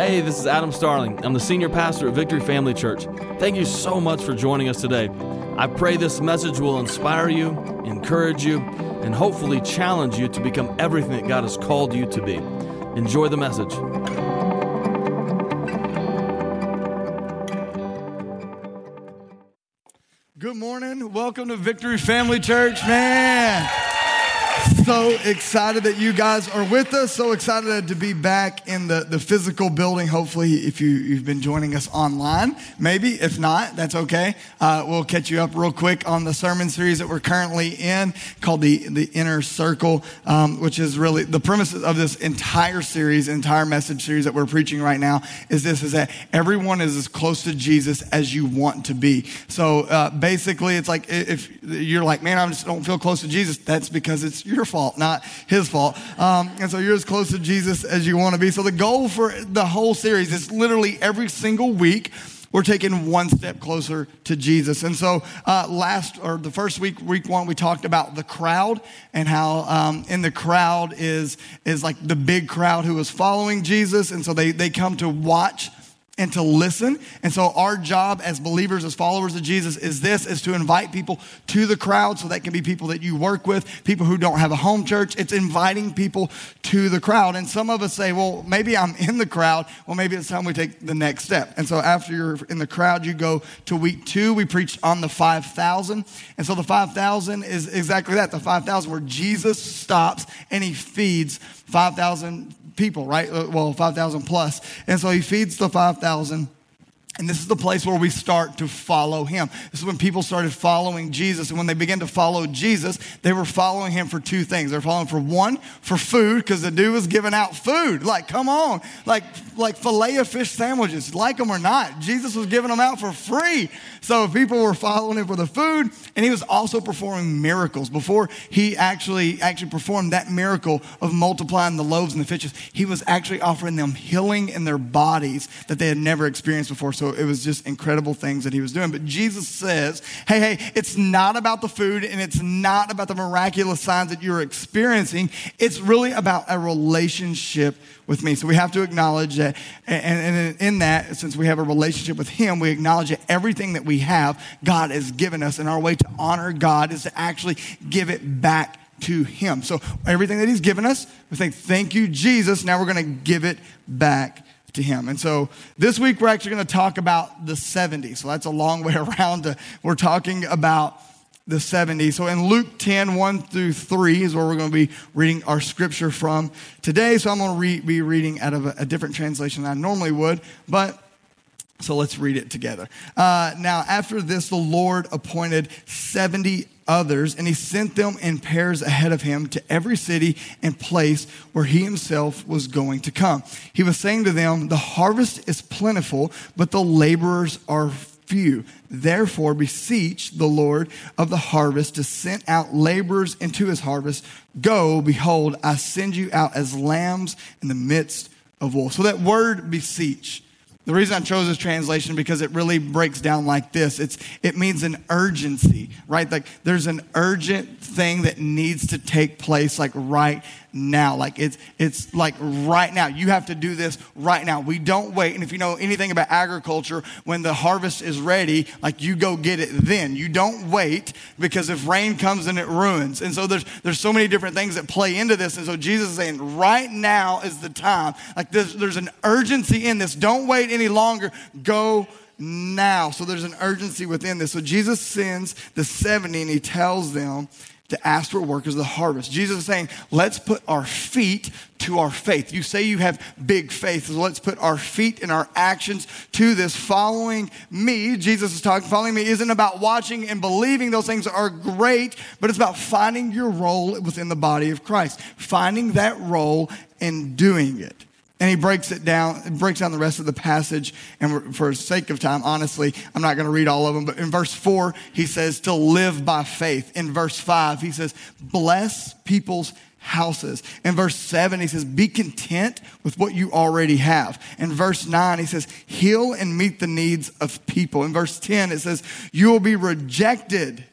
Hey, this is Adam Starling. I'm the senior pastor at Victory Family Church. Thank you so much for joining us today. I pray this message will inspire you, encourage you, and hopefully challenge you to become everything that God has called you to be. Enjoy the message. Good morning. Welcome to Victory Family Church, man so excited that you guys are with us. So excited to be back in the, the physical building. Hopefully, if you, you've been joining us online, maybe. If not, that's okay. Uh, we'll catch you up real quick on the sermon series that we're currently in called the, the Inner Circle, um, which is really the premise of this entire series, entire message series that we're preaching right now is this is that everyone is as close to Jesus as you want to be. So uh, basically, it's like if you're like, man, I just don't feel close to Jesus, that's because it's your fault fault, not his fault. Um, and so you're as close to Jesus as you want to be. So the goal for the whole series is literally every single week we're taking one step closer to Jesus. And so, uh, last or the first week, week one, we talked about the crowd and how um, in the crowd is is like the big crowd who is following Jesus, and so they they come to watch and to listen. And so our job as believers, as followers of Jesus is this, is to invite people to the crowd. So that can be people that you work with, people who don't have a home church. It's inviting people to the crowd. And some of us say, well, maybe I'm in the crowd. Well, maybe it's time we take the next step. And so after you're in the crowd, you go to week two. We preach on the 5,000. And so the 5,000 is exactly that, the 5,000 where Jesus stops and he feeds 5,000 people, right? Uh, well, 5,000 plus. And so he feeds the 5,000. And this is the place where we start to follow him. This is when people started following Jesus. And when they began to follow Jesus, they were following him for two things. They're following for one, for food, because the dude was giving out food. Like, come on. Like, like filet of fish sandwiches, like them or not. Jesus was giving them out for free. So people were following him for the food. And he was also performing miracles. Before he actually, actually performed that miracle of multiplying the loaves and the fishes, he was actually offering them healing in their bodies that they had never experienced before. So it was just incredible things that he was doing. But Jesus says, hey, hey, it's not about the food and it's not about the miraculous signs that you're experiencing. It's really about a relationship with me. So we have to acknowledge that, and, in that, since we have a relationship with him, we acknowledge that everything that we have, God has given us. And our way to honor God is to actually give it back to him. So everything that he's given us, we think, thank you, Jesus. Now we're going to give it back to him. And so this week we're actually going to talk about the 70. So that's a long way around. To, we're talking about the 70. So in Luke 10, 1 through 3 is where we're going to be reading our scripture from today. So I'm going to re- be reading out of a, a different translation than I normally would, but so let's read it together. Uh, now, after this, the Lord appointed 70 others, and he sent them in pairs ahead of him to every city and place where he himself was going to come. He was saying to them, The harvest is plentiful, but the laborers are few. Therefore, beseech the Lord of the harvest to send out laborers into his harvest. Go, behold, I send you out as lambs in the midst of wolves. So that word beseech the reason I chose this translation because it really breaks down like this. It's it means an urgency, right? Like there's an urgent thing that needs to take place like right now. Like it's it's like right now. You have to do this right now. We don't wait. And if you know anything about agriculture, when the harvest is ready, like you go get it then. You don't wait because if rain comes and it ruins. And so there's there's so many different things that play into this. And so Jesus is saying, right now is the time. Like this, there's an urgency in this. Don't wait any longer. Go now. So there's an urgency within this. So Jesus sends the 70 and he tells them to ask for workers of the harvest. Jesus is saying, let's put our feet to our faith. You say you have big faith, so let's put our feet and our actions to this. Following me, Jesus is talking, following me isn't about watching and believing. Those things are great, but it's about finding your role within the body of Christ, finding that role and doing it. And he breaks it down, breaks down the rest of the passage. And for sake of time, honestly, I'm not going to read all of them. But in verse four, he says to live by faith. In verse five, he says, bless people's houses. In verse 7, he says, Be content with what you already have. In verse 9, he says, Heal and meet the needs of people. In verse 10, it says, You will be rejected.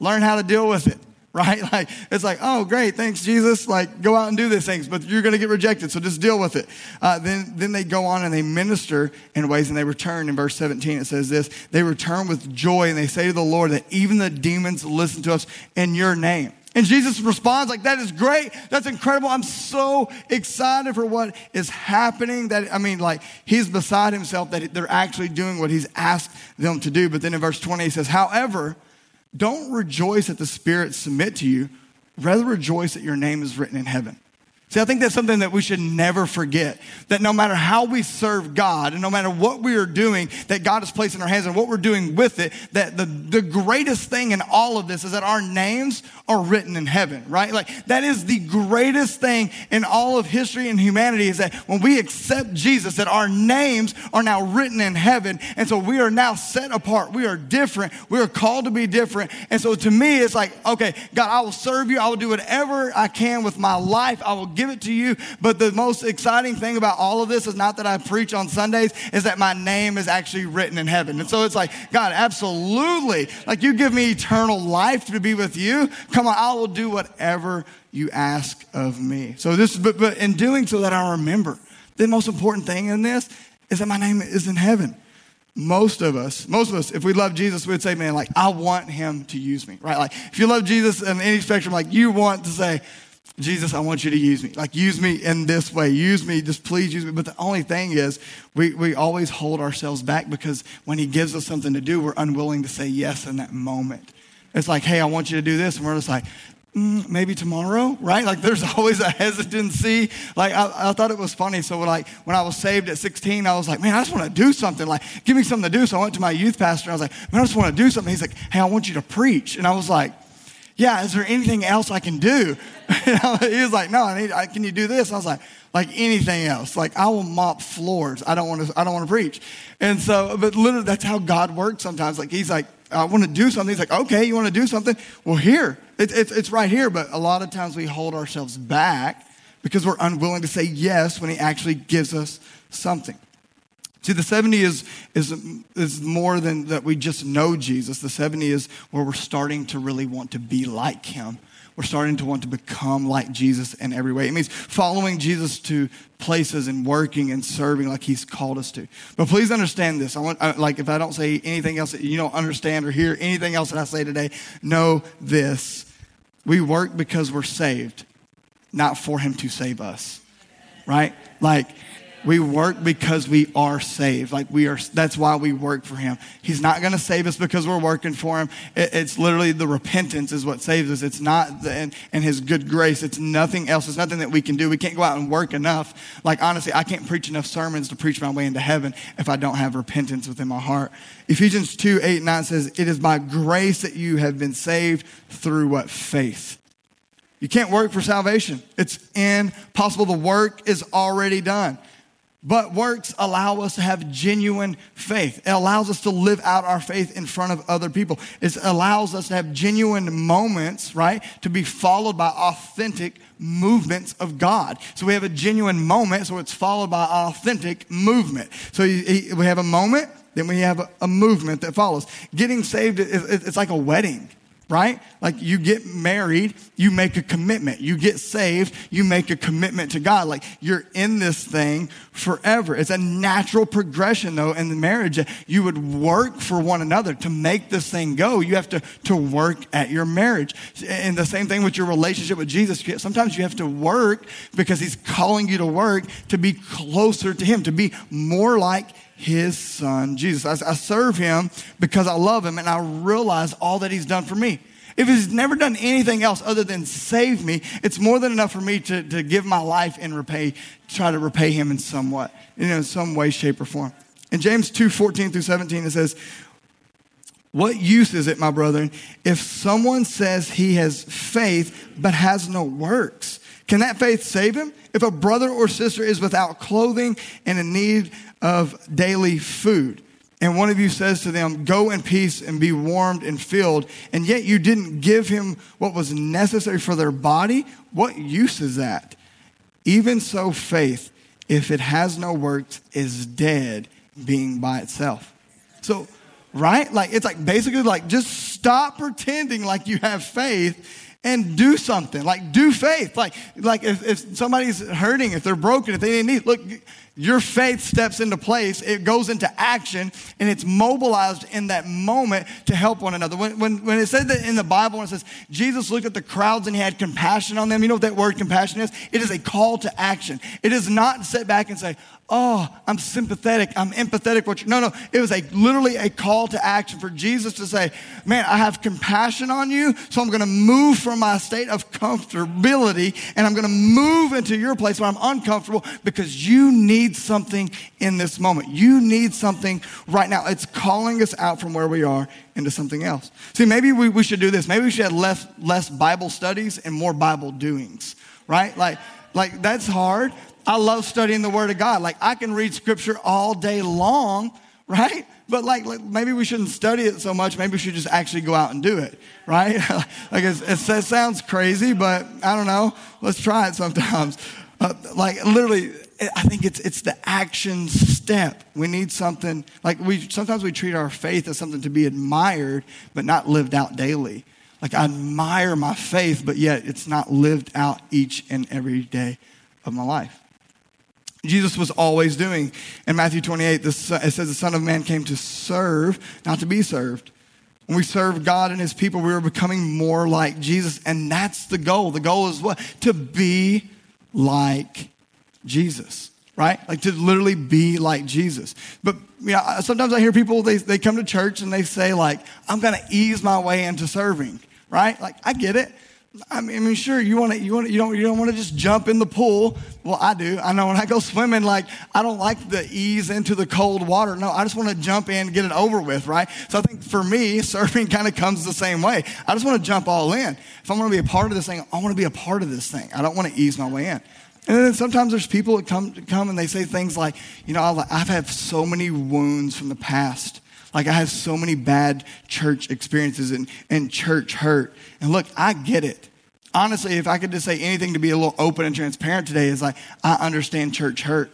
Learn how to deal with it right? Like, it's like, oh, great, thanks, Jesus. Like, go out and do these things, but you're going to get rejected, so just deal with it. Uh, then, then they go on and they minister in ways, and they return. In verse 17, it says this They return with joy, and they say to the Lord that even the demons listen to us in your name. And Jesus responds like, that is great. That's incredible. I'm so excited for what is happening that, I mean, like, he's beside himself that they're actually doing what he's asked them to do. But then in verse 20, he says, however, don't rejoice that the spirits submit to you. Rather rejoice that your name is written in heaven. See, I think that's something that we should never forget. That no matter how we serve God and no matter what we are doing that God has placed in our hands and what we're doing with it, that the, the greatest thing in all of this is that our names are written in heaven, right? Like that is the greatest thing in all of history and humanity is that when we accept Jesus, that our names are now written in heaven. And so we are now set apart. We are different. We are called to be different. And so to me, it's like, okay, God, I will serve you. I will do whatever I can with my life. I will give it to you. But the most exciting thing about all of this is not that I preach on Sundays, is that my name is actually written in heaven. And so it's like, God, absolutely. Like you give me eternal life to be with you. Come on, I will do whatever you ask of me. So this, but, but in doing so that I remember the most important thing in this is that my name is in heaven most of us, most of us, if we love Jesus, we'd say, man, like, I want him to use me, right? Like, if you love Jesus in any spectrum, like, you want to say, Jesus, I want you to use me. Like, use me in this way. Use me. Just please use me. But the only thing is, we, we always hold ourselves back because when He gives us something to do, we're unwilling to say yes in that moment. It's like, hey, I want you to do this. And we're just like, mm, maybe tomorrow, right? Like, there's always a hesitancy. Like, I, I thought it was funny. So, like, when I was saved at 16, I was like, man, I just want to do something. Like, give me something to do. So I went to my youth pastor. I was like, man, I just want to do something. He's like, hey, I want you to preach. And I was like, yeah, is there anything else I can do? he was like, no, I need, I, can you do this? I was like, like anything else. Like I will mop floors. I don't want to, I don't want to preach. And so, but literally that's how God works sometimes. Like he's like, I want to do something. He's like, okay, you want to do something? Well, here, it, it, it's right here. But a lot of times we hold ourselves back because we're unwilling to say yes when he actually gives us something. See, the 70 is, is, is more than that we just know Jesus. The 70 is where we're starting to really want to be like him. We're starting to want to become like Jesus in every way. It means following Jesus to places and working and serving like he's called us to. But please understand this. I want, like, if I don't say anything else that you don't understand or hear anything else that I say today, know this. We work because we're saved, not for him to save us. Right? Like, we work because we are saved. Like we are, that's why we work for him. He's not going to save us because we're working for him. It, it's literally the repentance is what saves us. It's not, the, and, and his good grace. It's nothing else. It's nothing that we can do. We can't go out and work enough. Like honestly, I can't preach enough sermons to preach my way into heaven if I don't have repentance within my heart. Ephesians 2, 8, 9 says, it is by grace that you have been saved through what? Faith. You can't work for salvation. It's impossible. The work is already done. But works allow us to have genuine faith. It allows us to live out our faith in front of other people. It allows us to have genuine moments, right? To be followed by authentic movements of God. So we have a genuine moment, so it's followed by authentic movement. So we have a moment, then we have a movement that follows. Getting saved, it's like a wedding right? Like you get married, you make a commitment. You get saved, you make a commitment to God. Like you're in this thing forever. It's a natural progression though in the marriage. You would work for one another to make this thing go. You have to, to work at your marriage. And the same thing with your relationship with Jesus. Sometimes you have to work because he's calling you to work to be closer to him, to be more like his son, Jesus. I, I, serve him because I love him and I realize all that he's done for me. If he's never done anything else other than save me, it's more than enough for me to, to give my life and repay, try to repay him in somewhat, you know, in some way, shape, or form. In James 2 14 through 17, it says, What use is it, my brethren, if someone says he has faith but has no works? Can that faith save him? If a brother or sister is without clothing and in need of daily food, and one of you says to them, Go in peace and be warmed and filled, and yet you didn't give him what was necessary for their body, what use is that? Even so, faith, if it has no works, is dead, being by itself. So, right? Like, it's like basically like just stop pretending like you have faith and do something. Like do faith. Like, like if, if somebody's hurting, if they're broken, if they need, look, your faith steps into place, it goes into action, and it's mobilized in that moment to help one another. When, when, when it said that in the Bible, when it says Jesus looked at the crowds and he had compassion on them, you know what that word compassion is? It is a call to action. It is not to sit back and say, oh, I'm sympathetic, I'm empathetic. What no, no, it was a literally a call to action for Jesus to say, man, I have compassion on you, so I'm going to move from my state of comfortability and I'm going to move into your place where I'm uncomfortable because you need something in this moment. You need something right now. It's calling us out from where we are into something else. See, maybe we, we should do this. Maybe we should have less, less Bible studies and more Bible doings, right? Like, like that's hard. I love studying the Word of God. Like I can read Scripture all day long, right? But like, like maybe we shouldn't study it so much. Maybe we should just actually go out and do it, right? like it, it, sounds crazy, but I don't know. Let's try it sometimes. Uh, like literally, I think it's it's the action step. We need something like we sometimes we treat our faith as something to be admired, but not lived out daily. Like I admire my faith, but yet it's not lived out each and every day of my life. Jesus was always doing. In Matthew 28, it says the Son of Man came to serve, not to be served. When we serve God and his people, we are becoming more like Jesus. And that's the goal. The goal is what? To be like Jesus, right? Like to literally be like Jesus. But you know, sometimes I hear people, they, they come to church and they say, like, I'm going to ease my way into serving, right? Like, I get it. I mean, sure, you want to, you want to, you don't, you don't want to just jump in the pool. Well, I do. I know when I go swimming, like I don't like the ease into the cold water. No, I just want to jump in, get it over with, right? So I think for me, surfing kind of comes the same way. I just want to jump all in. If I want to be a part of this thing, I want to be a part of this thing. I don't want to ease my way in. And then sometimes there's people that come, come and they say things like, you know, I've had so many wounds from the past. Like I have so many bad church experiences and, and church hurt. And look, I get it. Honestly, if I could just say anything to be a little open and transparent today, is like, I understand church hurt.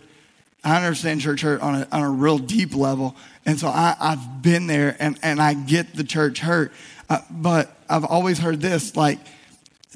I understand church hurt on a, on a real deep level. And so I, have been there and, and I get the church hurt. Uh, but I've always heard this like,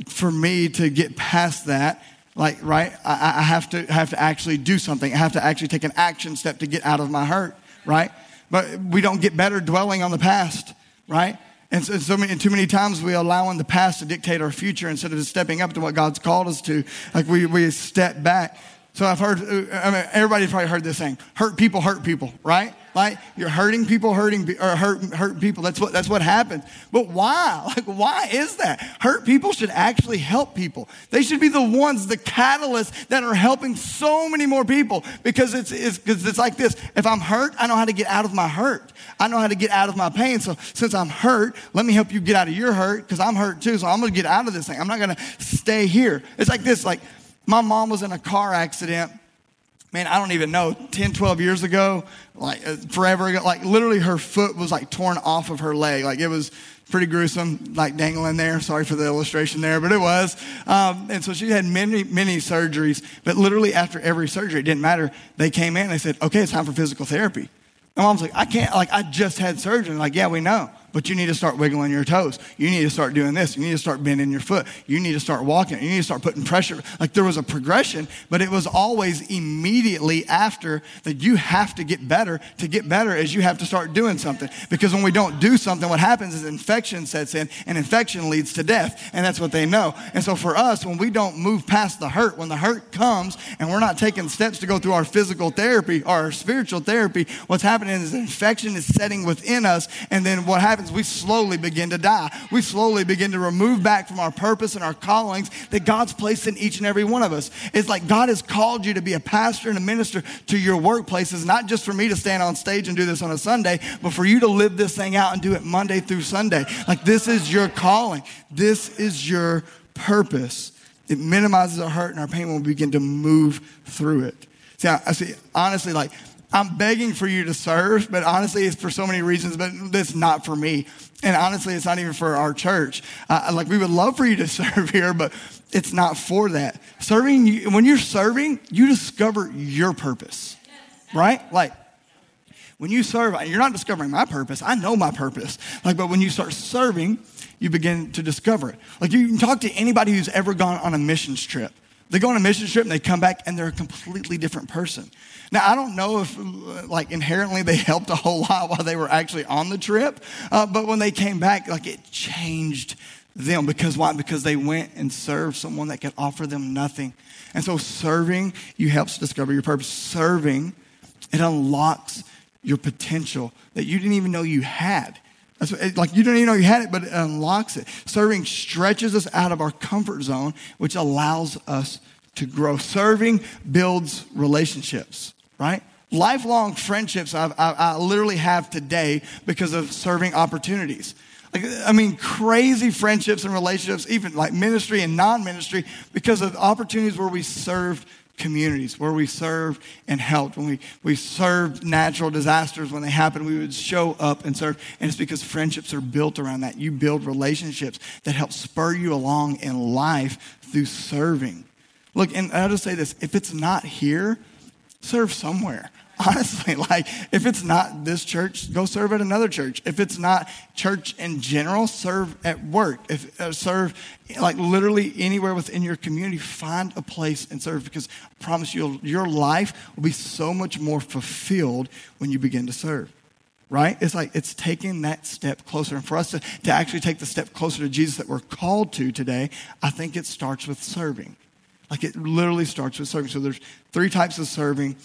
for me to get past that, like, right, I, I have, to, have to actually do something. I have to actually take an action step to get out of my hurt, right? But we don't get better dwelling on the past, right? And so, so many, too many times we allowing the past to dictate our future instead of stepping up to what God's called us to. Like we, we step back. So I've heard, I mean, everybody's probably heard this saying, hurt people hurt people, right? Like you're hurting people, hurting or hurt, hurt people. That's what that's what happens. But why? Like why is that? Hurt people should actually help people. They should be the ones, the catalysts that are helping so many more people. Because it's it's because it's like this. If I'm hurt, I know how to get out of my hurt. I know how to get out of my pain. So since I'm hurt, let me help you get out of your hurt because I'm hurt too. So I'm gonna get out of this thing. I'm not gonna stay here. It's like this. Like my mom was in a car accident man, I don't even know, 10, 12 years ago, like uh, forever ago, like literally her foot was like torn off of her leg. Like it was pretty gruesome, like dangling there. Sorry for the illustration there, but it was. Um, and so she had many, many surgeries, but literally after every surgery, it didn't matter. They came in and they said, okay, it's time for physical therapy. My mom's like, I can't, like, I just had surgery. Like, yeah, we know but you need to start wiggling your toes. You need to start doing this. You need to start bending your foot. You need to start walking. You need to start putting pressure. Like there was a progression, but it was always immediately after that you have to get better. To get better is you have to start doing something. Because when we don't do something, what happens is infection sets in, and infection leads to death. And that's what they know. And so for us, when we don't move past the hurt, when the hurt comes and we're not taking steps to go through our physical therapy or our spiritual therapy, what's happening is infection is setting within us. And then what happens happens, we slowly begin to die. We slowly begin to remove back from our purpose and our callings that God's placed in each and every one of us. It's like God has called you to be a pastor and a minister to your workplaces, not just for me to stand on stage and do this on a Sunday, but for you to live this thing out and do it Monday through Sunday. Like this is your calling. This is your purpose. It minimizes our hurt and our pain when we begin to move through it. See, I, I see, honestly, like I'm begging for you to serve, but honestly, it's for so many reasons, but it's not for me. And honestly, it's not even for our church. Uh, like, we would love for you to serve here, but it's not for that. Serving, when you're serving, you discover your purpose, right? Like, when you serve, you're not discovering my purpose. I know my purpose. Like, but when you start serving, you begin to discover it. Like, you can talk to anybody who's ever gone on a missions trip. They go on a mission trip and they come back and they're a completely different person. Now, I don't know if, like, inherently they helped a whole lot while they were actually on the trip, uh, but when they came back, like, it changed them. Because why? Because they went and served someone that could offer them nothing. And so, serving you helps discover your purpose. Serving, it unlocks your potential that you didn't even know you had. Like you don't even know you had it, but it unlocks it. Serving stretches us out of our comfort zone, which allows us to grow. Serving builds relationships, right? Lifelong friendships I, I, I literally have today because of serving opportunities. Like, I mean, crazy friendships and relationships, even like ministry and non ministry, because of opportunities where we served communities, where we served and helped. When we, we served natural disasters when they happened, we would show up and serve. And it's because friendships are built around that. You build relationships that help spur you along in life through serving. Look, and I'll just say this if it's not here, serve somewhere. honestly, like if it's not this church, go serve at another church. If it's not church in general, serve at work. If uh, serve like literally anywhere within your community, find a place and serve because I promise you, your life will be so much more fulfilled when you begin to serve. Right? It's like it's taking that step closer. And for us to, to actually take the step closer to Jesus that we're called to today, I think it starts with serving. Like it literally starts with serving. So there's three types of serving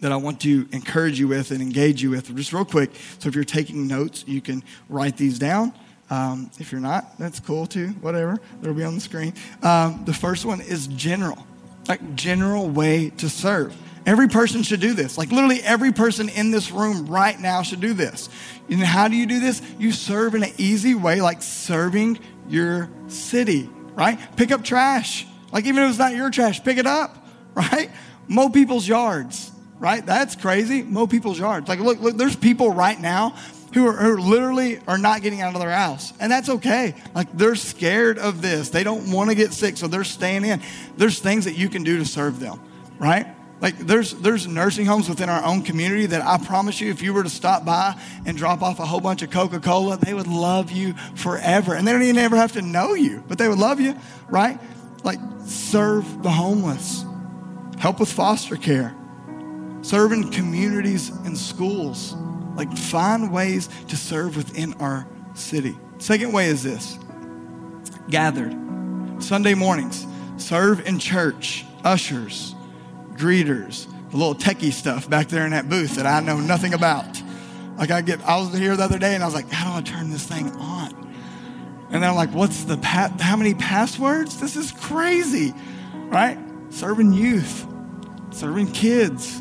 that I want to encourage you with and engage you with, just real quick. So if you're taking notes, you can write these down. Um, if you're not, that's cool too, whatever. It'll be on the screen. Um, the first one is general, like general way to serve. Every person should do this. Like literally every person in this room right now should do this. And how do you do this? You serve in an easy way, like serving your city, right? Pick up trash. Like even if it's not your trash, pick it up, right? Mow people's yards right? That's crazy. Mow people's yards. Like, look, look, there's people right now who are, who literally are not getting out of their house. And that's okay. Like, they're scared of this. They don't want to get sick, so they're staying in. There's things that you can do to serve them, right? Like there's there's nursing homes within our own community that I promise you, if you were to stop by and drop off a whole bunch of Coca-Cola, they would love you forever. And they don't even ever have to know you, but they would love you, right? Like serve the homeless, help with foster care, serve in communities and schools. Like, find ways to serve within our city. Second way is this gathered. Sunday mornings, serve in church, ushers, greeters, the little techie stuff back there in that booth that I know nothing about. Like I get, I was here the other day and I was like, how do I turn this thing on? And then I'm like, what's the, pa- how many passwords? This is crazy, right? Serving youth, serving kids,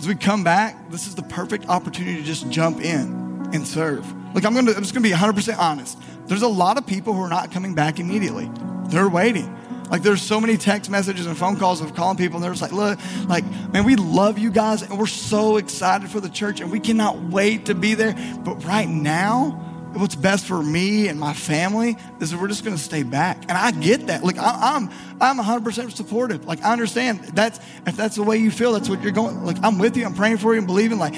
as we come back, this is the perfect opportunity to just jump in and serve. Look, I'm, gonna, I'm just going to be 100% honest. There's a lot of people who are not coming back immediately, they're waiting. Like there's so many text messages and phone calls of calling people, and they're just like, look, like, man, we love you guys, and we're so excited for the church, and we cannot wait to be there. But right now, what's best for me and my family is that we're just going to stay back. And I get that. Like I, am I'm, I'm 100% supportive. Like I understand that's if that's the way you feel, that's what you're going. Like I'm with you. I'm praying for you and believing. Like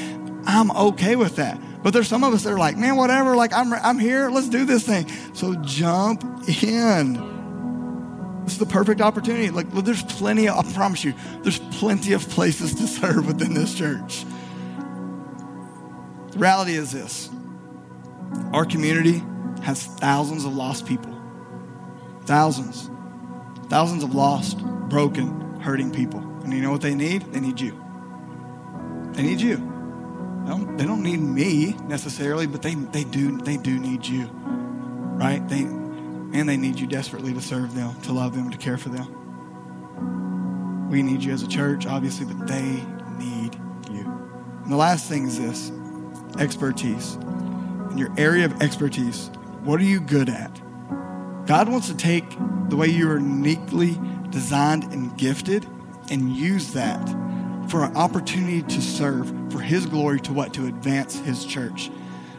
I'm okay with that. But there's some of us that are like, man, whatever. Like I'm I'm here. Let's do this thing. So jump in. This is the perfect opportunity. Like well, there's plenty. Of, I promise you, there's plenty of places to serve within this church. The reality is this our community has thousands of lost people. Thousands. Thousands of lost, broken, hurting people. And you know what they need? They need you. They need you. They don't, they don't need me necessarily, but they, they, do, they do need you. Right? They, and they need you desperately to serve them, to love them, to care for them. We need you as a church, obviously, but they need you. And the last thing is this expertise in your area of expertise. What are you good at? God wants to take the way you are uniquely designed and gifted and use that for an opportunity to serve for His glory to what? To advance His church.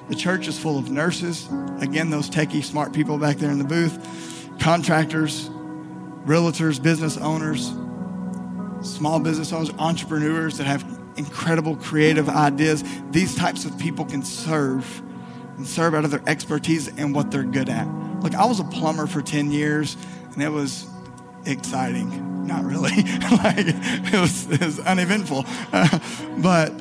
The church is full of nurses, again, those techie, smart people back there in the booth, contractors, realtors, business owners, small business owners, entrepreneurs that have incredible creative ideas. These types of people can serve and serve out of their expertise and what they're good at. Like I was a plumber for 10 years and it was exciting. Not really. like it was, it was uneventful. But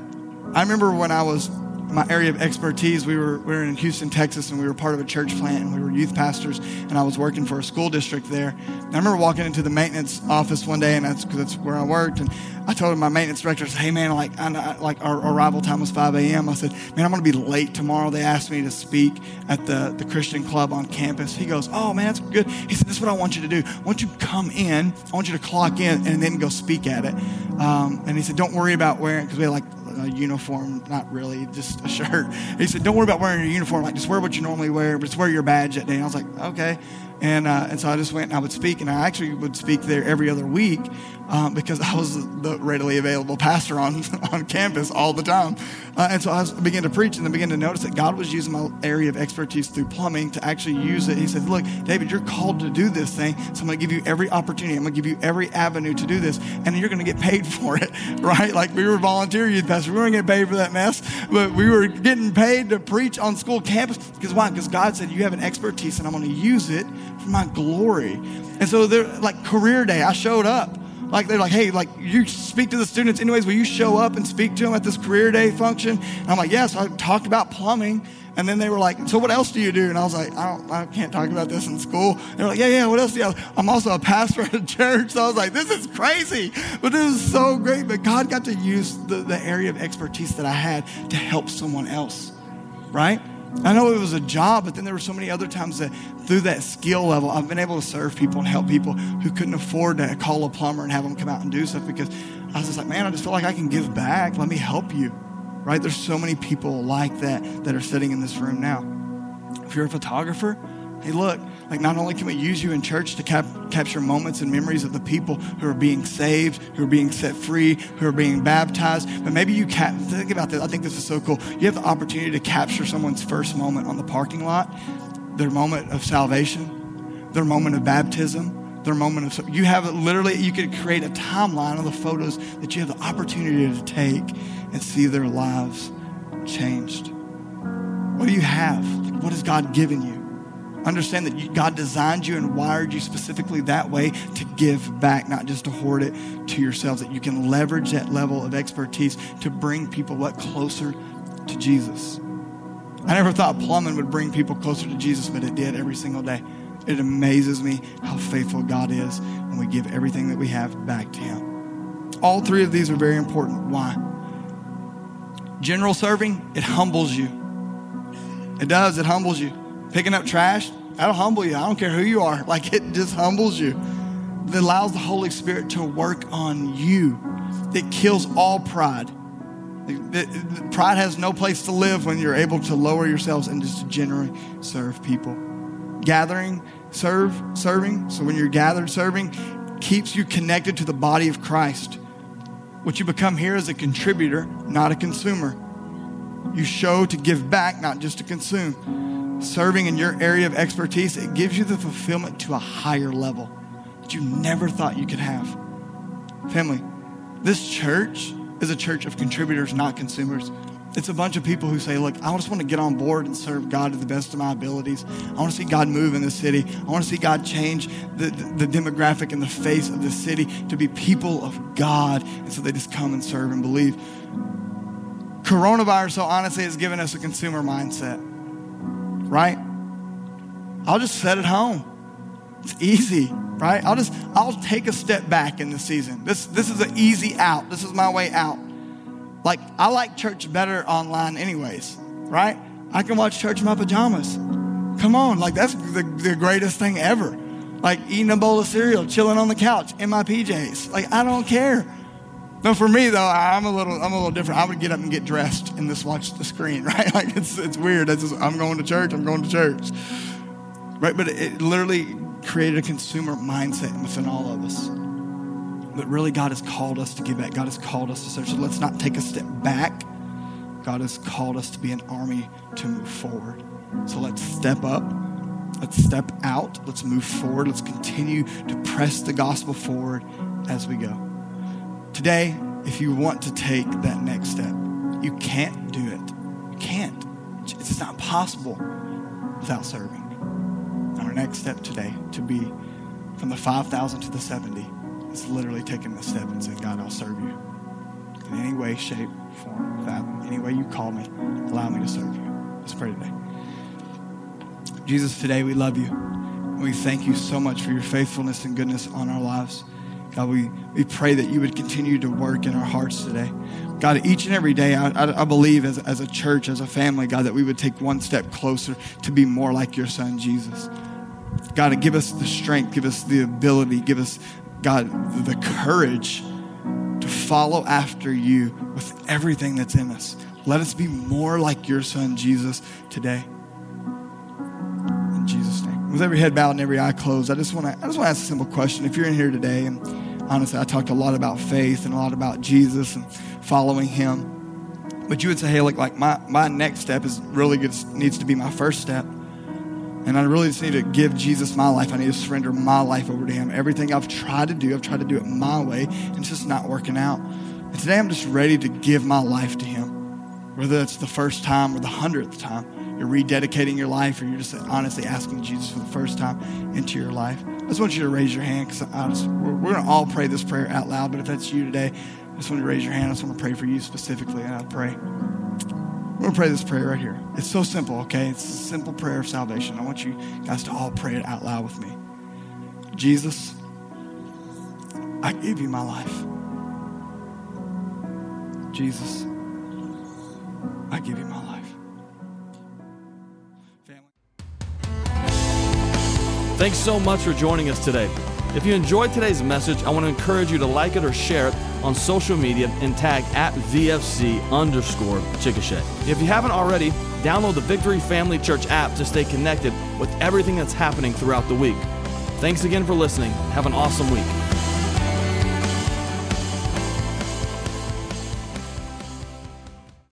I remember when I was my area of expertise, we were, we were in Houston, Texas, and we were part of a church plant, and we were youth pastors, and I was working for a school district there. And I remember walking into the maintenance office one day, and that's, because that's where I worked, and I told my maintenance director, hey, man, like, I, like our arrival time was 5 a.m. I said, man, I'm going to be late tomorrow. They asked me to speak at the, the Christian club on campus. He goes, oh, man, that's good. He said, this is what I want you to do. I want you to come in, I want you to clock in, and then go speak at it. Um, and he said, don't worry about wearing, because we had like a uniform, not really, just a shirt. He said, Don't worry about wearing your uniform. Like, just wear what you normally wear, but just wear your badge that day. And I was like, Okay. And, uh, and so I just went and I would speak, and I actually would speak there every other week um, because I was the readily available pastor on, on campus all the time. Uh, and so I began to preach and then began to notice that God was using my area of expertise through plumbing to actually use it. He said, Look, David, you're called to do this thing, so I'm going to give you every opportunity. I'm going to give you every avenue to do this, and you're going to get paid for it, right? Like we were volunteer youth pastors. We weren't getting paid for that mess, but we were getting paid to preach on school campus. Because why? Because God said, You have an expertise, and I'm going to use it for my glory. And so they're like career day, I showed up. Like they're like, hey, like you speak to the students anyways. Will you show up and speak to them at this career day function? And I'm like, yes. I talked about plumbing. And then they were like, so what else do you do? And I was like, I, don't, I can't talk about this in school. They're like, yeah, yeah, what else do you I'm also a pastor at a church. So I was like, this is crazy. But this is so great. But God got to use the, the area of expertise that I had to help someone else, right? I know it was a job, but then there were so many other times that through that skill level, I've been able to serve people and help people who couldn't afford to call a plumber and have them come out and do stuff because I was just like, man, I just feel like I can give back. Let me help you. Right? There's so many people like that that are sitting in this room now. If you're a photographer, hey, look, like, not only can we use you in church to cap- capture moments and memories of the people who are being saved, who are being set free, who are being baptized, but maybe you cap- think about this. I think this is so cool. You have the opportunity to capture someone's first moment on the parking lot, their moment of salvation, their moment of baptism, their moment of you have literally you could create a timeline of the photos that you have the opportunity to take and see their lives changed what do you have what has god given you Understand that God designed you and wired you specifically that way to give back, not just to hoard it to yourselves, that you can leverage that level of expertise to bring people what closer to Jesus. I never thought plumbing would bring people closer to Jesus, but it did every single day. It amazes me how faithful God is when we give everything that we have back to Him. All three of these are very important. Why? General serving, it humbles you. It does, it humbles you. Picking up trash, that'll humble you. I don't care who you are. Like it just humbles you. It allows the Holy Spirit to work on you. It kills all pride. Pride has no place to live when you're able to lower yourselves and just generally serve people. Gathering, serve, serving. So when you're gathered serving, keeps you connected to the body of Christ. What you become here is a contributor, not a consumer. You show to give back, not just to consume serving in your area of expertise, it gives you the fulfillment to a higher level that you never thought you could have. Family, this church is a church of contributors, not consumers. It's a bunch of people who say, Look, I just want to get on board and serve God to the best of my abilities. I want to see God move in the city. I want to see God change the, the, the demographic and the face of the city to be people of God. And so they just come and serve and believe. Coronavirus, so honestly, has given us a consumer mindset right? I'll just sit at home. It's easy, right? I'll just I'll take a step back in the season. This this is an easy out. This is my way out. Like I like church better online anyways, right? I can watch church in my pajamas. Come on, like that's the, the greatest thing ever. Like eating a bowl of cereal, chilling on the couch in my PJs. Like I don't care. No, for me though, I'm a little, I'm a little different. I would get up and get dressed and just watch the screen, right? Like it's, it's weird. It's just, I'm going to church. I'm going to church, right? But it literally created a consumer mindset within all of us. But really, God has called us to give back. God has called us to serve. So let's not take a step back. God has called us to be an army to move forward. So let's step up. Let's step out. Let's move forward. Let's continue to press the gospel forward as we go. Today, if you want to take that next step, you can't do it. You can't. It's not possible without serving. Our next step today to be from the 5,000 to the 70 is literally taking the step and saying, God, I'll serve you. In any way, shape, form, fathom, any way you call me, allow me to serve you. Let's pray today. Jesus, today we love you. We thank you so much for your faithfulness and goodness on our lives. God, we, we pray that you would continue to work in our hearts today. God, each and every day, I, I, I, believe as, as a church, as a family, God, that we would take one step closer to be more like your son, Jesus. God, give us the strength, give us the ability, give us, God, the courage to follow after you with everything that's in us. Let us be more like your son, Jesus, today. In Jesus' name. With every head bowed and every eye closed, I just want to I just want to ask a simple question. If you're in here today and honestly, I talked a lot about faith and a lot about Jesus and following Him. But you would say, hey, look, like my, my next step is really good, needs to be my first step. And I really just need to give Jesus my life. I need to surrender my life over to Him. Everything I've tried to do, I've tried to do it my way, and it's just not working out. And today I'm just ready to give my life to Him. Whether it's the first time or the hundredth time, you're rededicating your life or you're just honestly asking Jesus for the first time into your life. I just want you to raise your hand because we're, we're going to all pray this prayer out loud. But if that's you today, I just want you to raise your hand. I just want to pray for you specifically, and I pray. We're going to pray this prayer right here. It's so simple, okay? It's a simple prayer of salvation. I want you guys to all pray it out loud with me. Jesus, I give you my life. Jesus, I give you my life. Thanks so much for joining us today. If you enjoyed today's message, I want to encourage you to like it or share it on social media and tag at VFC underscore Chickasha. If you haven't already, download the Victory Family Church app to stay connected with everything that's happening throughout the week. Thanks again for listening. Have an awesome week.